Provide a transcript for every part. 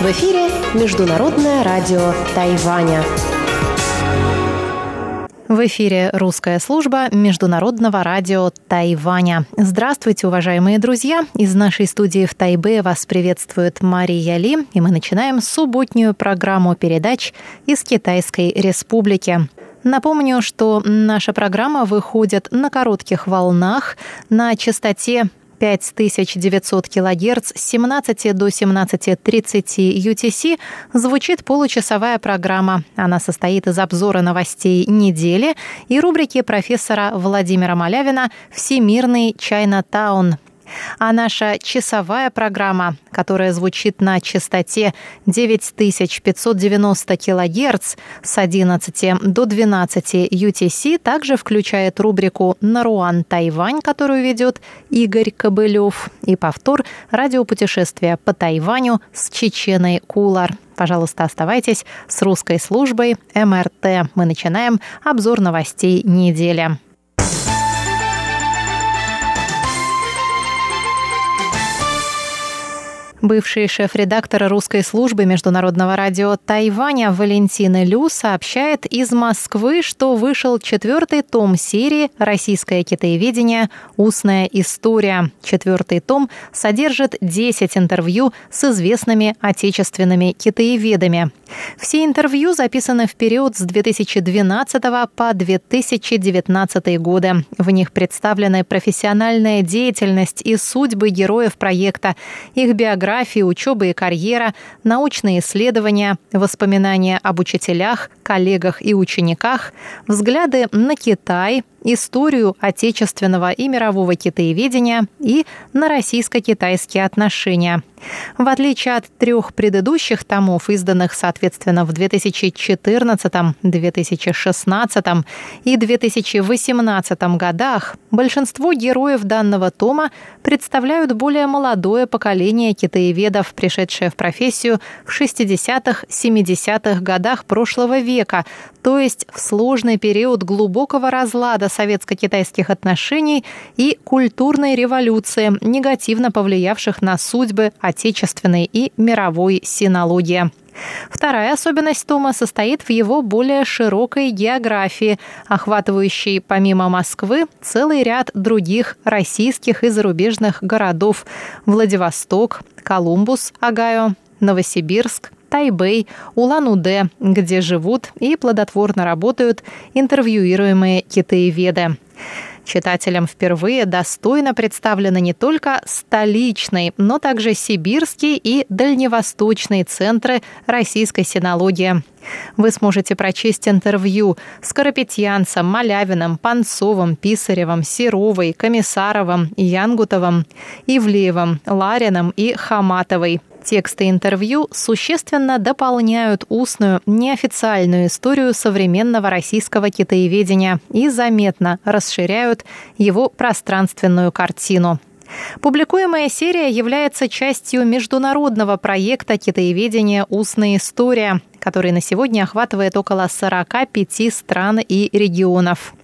В эфире Международное радио Тайваня. В эфире русская служба Международного радио Тайваня. Здравствуйте, уважаемые друзья! Из нашей студии в Тайбе вас приветствует Мария Ли, и мы начинаем субботнюю программу передач из Китайской Республики. Напомню, что наша программа выходит на коротких волнах на частоте 5900 кГц с 17 до 17.30 UTC звучит получасовая программа. Она состоит из обзора новостей недели и рубрики профессора Владимира Малявина «Всемирный Чайна-таун». А наша часовая программа, которая звучит на частоте 9590 кГц с 11 до 12 UTC, также включает рубрику «Наруан Тайвань», которую ведет Игорь Кобылев, и повтор радиопутешествия по Тайваню с Чеченой Кулар. Пожалуйста, оставайтесь с русской службой МРТ. Мы начинаем обзор новостей недели. Бывший шеф-редактор русской службы международного радио Тайваня Валентина Лю сообщает из Москвы, что вышел четвертый том серии «Российское китаеведение. Устная история». Четвертый том содержит 10 интервью с известными отечественными китаеведами. Все интервью записаны в период с 2012 по 2019 годы. В них представлены профессиональная деятельность и судьбы героев проекта, их биография биографии, учеба и карьера, научные исследования, воспоминания об учителях, коллегах и учениках, взгляды на Китай, историю отечественного и мирового китаеведения и на российско-китайские отношения. В отличие от трех предыдущих томов, изданных, соответственно, в 2014, 2016 и 2018 годах, большинство героев данного тома представляют более молодое поколение китаеведов, пришедшее в профессию в 60-х, 70-х годах прошлого века, то есть в сложный период глубокого разлада советско-китайских отношений и культурной революции, негативно повлиявших на судьбы отечественной и мировой синологии. Вторая особенность Тома состоит в его более широкой географии, охватывающей помимо Москвы целый ряд других российских и зарубежных городов – Владивосток, Колумбус, Огайо, Новосибирск, Тайбэй, Улан-Удэ, где живут и плодотворно работают интервьюируемые китаеведы. Читателям впервые достойно представлены не только столичный, но также сибирский и дальневосточные центры российской синологии. Вы сможете прочесть интервью с Карапетьянцем, Малявиным, Панцовым, Писаревым, Серовой, Комиссаровым, Янгутовым, Ивлеевым, Лариным и Хаматовой – Тексты интервью существенно дополняют устную, неофициальную историю современного российского китаеведения и заметно расширяют его пространственную картину. Публикуемая серия является частью международного проекта китаеведения «Устная история», который на сегодня охватывает около 45 стран и регионов.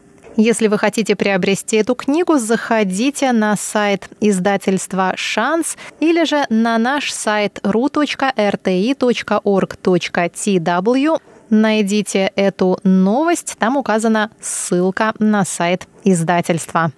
Если вы хотите приобрести эту книгу, заходите на сайт издательства «Шанс» или же на наш сайт ru.rti.org.tw. Найдите эту новость, там указана ссылка на сайт издательства.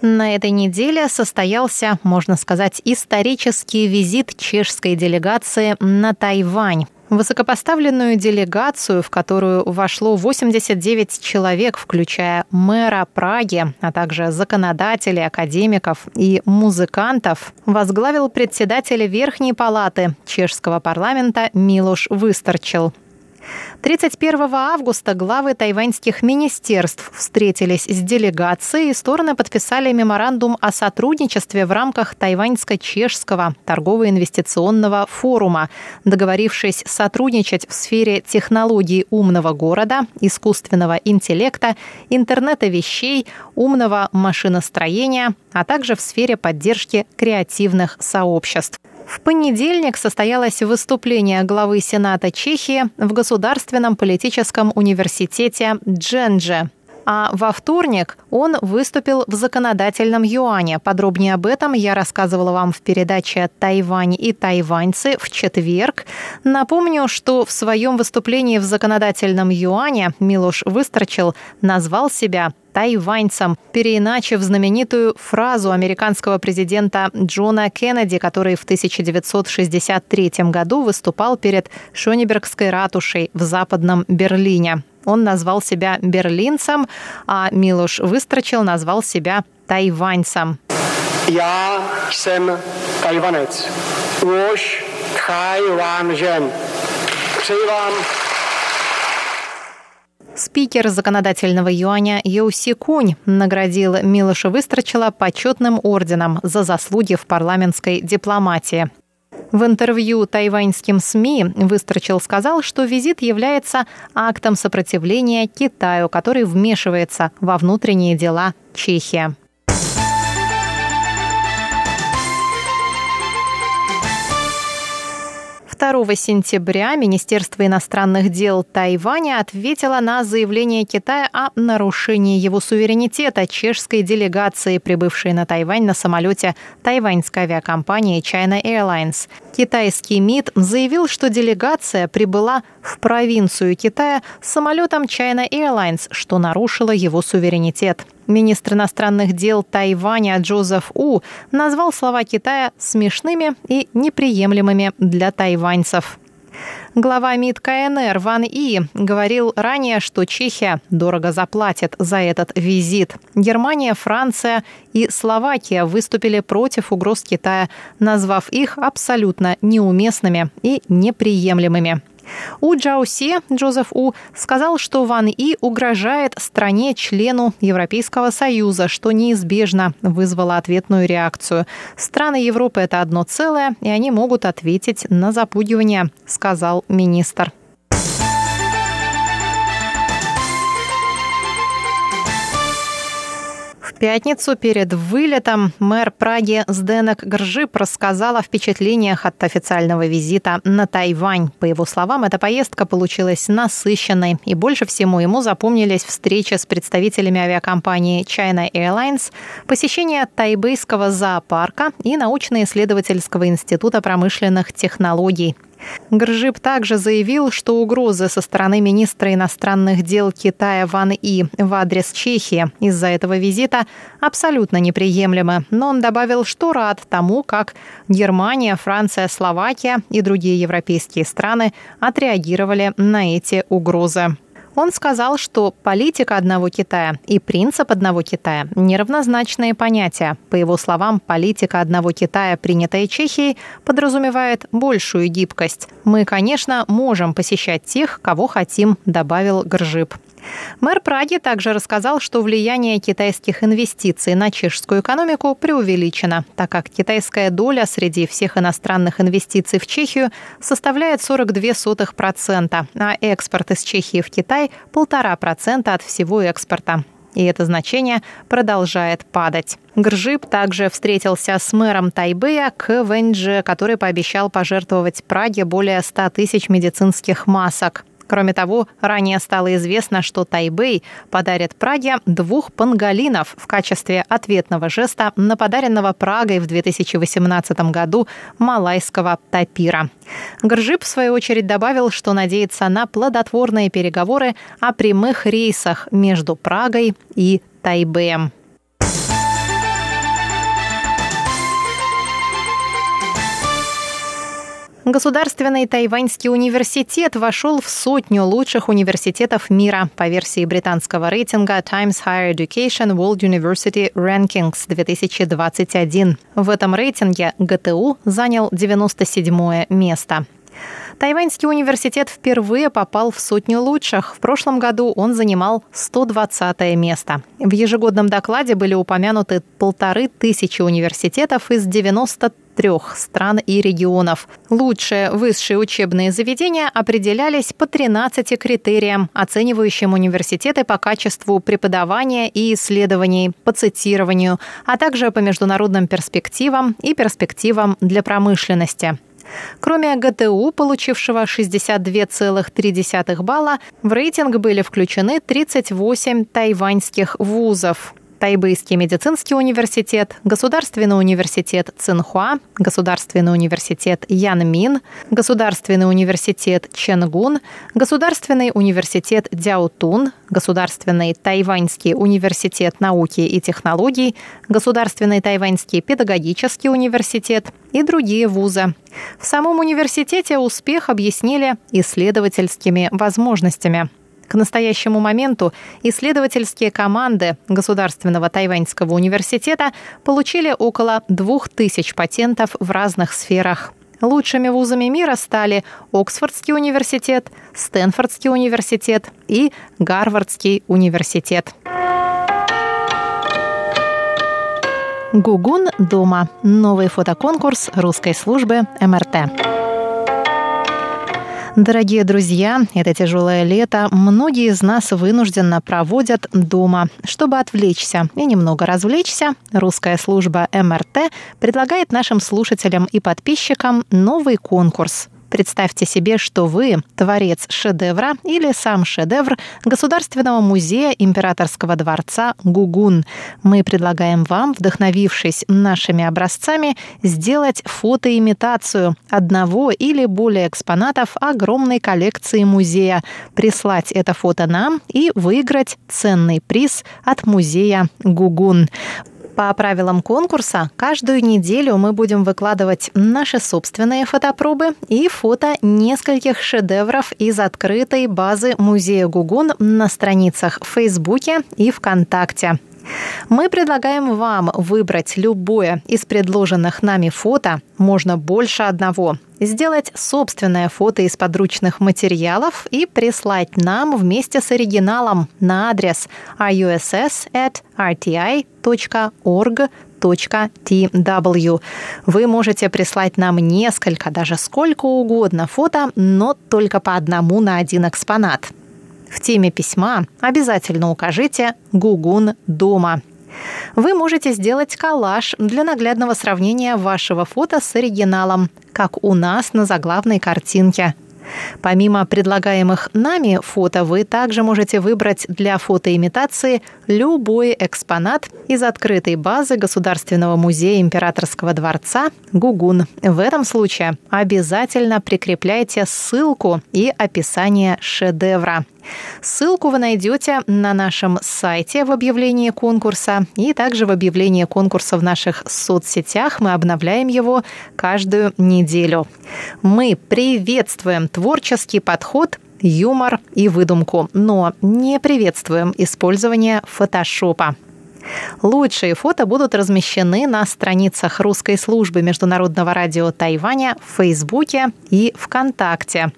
На этой неделе состоялся, можно сказать, исторический визит чешской делегации на Тайвань. Высокопоставленную делегацию, в которую вошло 89 человек, включая мэра Праги, а также законодателей, академиков и музыкантов, возглавил председатель Верхней палаты чешского парламента Милош Высторчил. 31 августа главы тайваньских министерств встретились с делегацией и стороны подписали меморандум о сотрудничестве в рамках Тайваньско-Чешского торгово-инвестиционного форума, договорившись сотрудничать в сфере технологий умного города, искусственного интеллекта, интернета вещей, умного машиностроения, а также в сфере поддержки креативных сообществ. В понедельник состоялось выступление главы Сената Чехии в Государственном политическом университете Джендже. А во вторник он выступил в законодательном юане. Подробнее об этом я рассказывала вам в передаче «Тайвань и тайваньцы» в четверг. Напомню, что в своем выступлении в законодательном юане Милош Выстрочил назвал себя тайваньцам, переиначив знаменитую фразу американского президента Джона Кеннеди, который в 1963 году выступал перед Шонебергской ратушей в Западном Берлине. Он назвал себя берлинцем, а Милош Выстрочил назвал себя тайваньцем. Я jsem Tajvanec. Už Taiwan Přeji vám Спикер законодательного юаня Йоуси Кунь наградил Милоша Выстрочила почетным орденом за заслуги в парламентской дипломатии. В интервью тайваньским СМИ Выстрочил сказал, что визит является актом сопротивления Китаю, который вмешивается во внутренние дела Чехии. 2 сентября Министерство иностранных дел Тайваня ответило на заявление Китая о нарушении его суверенитета чешской делегации, прибывшей на Тайвань на самолете тайваньской авиакомпании China Airlines. Китайский МИД заявил, что делегация прибыла в провинцию Китая самолетом China Airlines, что нарушило его суверенитет. Министр иностранных дел Тайваня Джозеф У назвал слова Китая смешными и неприемлемыми для тайваньцев. Глава МИД КНР Ван И говорил ранее, что Чехия дорого заплатит за этот визит. Германия, Франция и Словакия выступили против угроз Китая, назвав их абсолютно неуместными и неприемлемыми. У Джаусе Джозеф У сказал, что Ван И угрожает стране-члену Европейского Союза, что неизбежно вызвало ответную реакцию. Страны Европы – это одно целое, и они могут ответить на запугивание, сказал министр. Пятницу перед вылетом мэр Праги Сденек Гржип рассказал о впечатлениях от официального визита на Тайвань. По его словам, эта поездка получилась насыщенной, и больше всего ему запомнились встречи с представителями авиакомпании China Airlines, посещение тайбэйского зоопарка и научно-исследовательского института промышленных технологий. Гржип также заявил, что угрозы со стороны министра иностранных дел Китая Ван И в адрес Чехии из-за этого визита абсолютно неприемлемы. Но он добавил, что рад тому, как Германия, Франция, Словакия и другие европейские страны отреагировали на эти угрозы. Он сказал, что политика одного Китая и принцип одного Китая – неравнозначные понятия. По его словам, политика одного Китая, принятая Чехией, подразумевает большую гибкость. Мы, конечно, можем посещать тех, кого хотим, добавил Гржип. Мэр Праги также рассказал, что влияние китайских инвестиций на чешскую экономику преувеличено, так как китайская доля среди всех иностранных инвестиций в Чехию составляет 42%, а экспорт из Чехии в Китай – 1,5% от всего экспорта. И это значение продолжает падать. Гржип также встретился с мэром Тайбэя К. Который пообещал пожертвовать Праге более 100 тысяч медицинских масок. Кроме того, ранее стало известно, что Тайбэй подарит Праге двух панголинов в качестве ответного жеста на подаренного Прагой в 2018 году малайского тапира. Гржип, в свою очередь, добавил, что надеется на плодотворные переговоры о прямых рейсах между Прагой и Тайбэем. Государственный тайваньский университет вошел в сотню лучших университетов мира по версии британского рейтинга Times Higher Education World University Rankings 2021. В этом рейтинге ГТУ занял 97 место. Тайваньский университет впервые попал в сотню лучших. В прошлом году он занимал 120 место. В ежегодном докладе были упомянуты полторы тысячи университетов из 93 стран и регионов. Лучшие высшие учебные заведения определялись по 13 критериям, оценивающим университеты по качеству преподавания и исследований, по цитированию, а также по международным перспективам и перспективам для промышленности. Кроме ГТУ, получившего 62,3 балла, в рейтинг были включены 38 тайваньских вузов. Тайбэйский медицинский университет, Государственный университет Цинхуа, Государственный университет Янмин, Государственный университет Ченгун, Государственный университет Дяотун, Государственный Тайваньский университет науки и технологий, Государственный Тайваньский педагогический университет и другие вузы. В самом университете успех объяснили исследовательскими возможностями – к настоящему моменту исследовательские команды Государственного тайваньского университета получили около 2000 патентов в разных сферах. Лучшими вузами мира стали Оксфордский университет, Стэнфордский университет и Гарвардский университет. Гугун дома. Новый фотоконкурс русской службы МРТ. Дорогие друзья, это тяжелое лето многие из нас вынужденно проводят дома. Чтобы отвлечься и немного развлечься, русская служба МРТ предлагает нашим слушателям и подписчикам новый конкурс – Представьте себе, что вы творец шедевра или сам шедевр Государственного музея императорского дворца Гугун. Мы предлагаем вам, вдохновившись нашими образцами, сделать фотоимитацию одного или более экспонатов огромной коллекции музея, прислать это фото нам и выиграть ценный приз от музея Гугун. По правилам конкурса, каждую неделю мы будем выкладывать наши собственные фотопробы и фото нескольких шедевров из открытой базы музея Гугун на страницах в Фейсбуке и ВКонтакте. Мы предлагаем вам выбрать любое из предложенных нами фото, можно больше одного, сделать собственное фото из подручных материалов и прислать нам вместе с оригиналом на адрес iuss@rti.org.tw. Вы можете прислать нам несколько, даже сколько угодно фото, но только по одному на один экспонат. В теме письма обязательно укажите «Гугун дома». Вы можете сделать коллаж для наглядного сравнения вашего фото с оригиналом, как у нас на заглавной картинке – Помимо предлагаемых нами фото, вы также можете выбрать для фотоимитации любой экспонат из открытой базы Государственного музея Императорского дворца «Гугун». В этом случае обязательно прикрепляйте ссылку и описание шедевра. Ссылку вы найдете на нашем сайте в объявлении конкурса и также в объявлении конкурса в наших соцсетях. Мы обновляем его каждую неделю. Мы приветствуем творческий подход юмор и выдумку, но не приветствуем использование фотошопа. Лучшие фото будут размещены на страницах русской службы Международного радио Тайваня в Фейсбуке и ВКонтакте.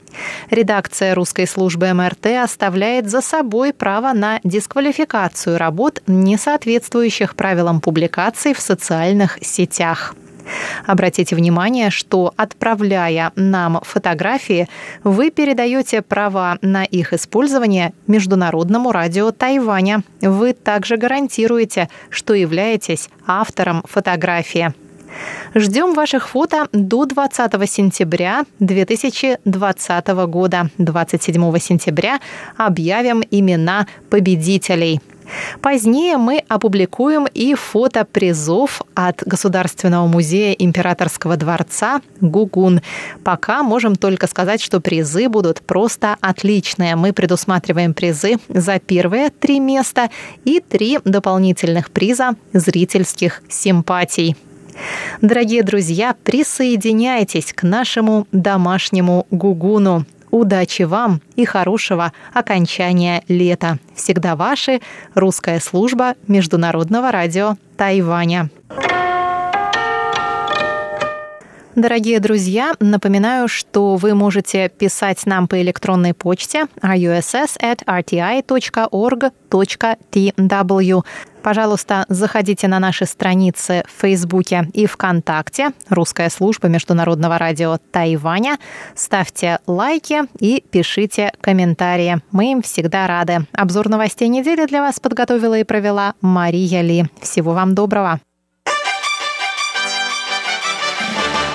Редакция русской службы МРТ оставляет за собой право на дисквалификацию работ, не соответствующих правилам публикаций в социальных сетях. Обратите внимание, что отправляя нам фотографии, вы передаете права на их использование Международному радио Тайваня. Вы также гарантируете, что являетесь автором фотографии. Ждем ваших фото до 20 сентября 2020 года. 27 сентября объявим имена победителей. Позднее мы опубликуем и фото призов от Государственного музея Императорского дворца Гугун. Пока можем только сказать, что призы будут просто отличные. Мы предусматриваем призы за первые три места и три дополнительных приза зрительских симпатий. Дорогие друзья, присоединяйтесь к нашему домашнему гугуну. Удачи вам и хорошего окончания лета. Всегда ваши. Русская служба Международного радио Тайваня. Дорогие друзья, напоминаю, что вы можете писать нам по электронной почте russ@rti.org.tw. Пожалуйста, заходите на наши страницы в Фейсбуке и ВКонтакте «Русская служба международного радио Тайваня». Ставьте лайки и пишите комментарии. Мы им всегда рады. Обзор новостей недели для вас подготовила и провела Мария Ли. Всего вам доброго.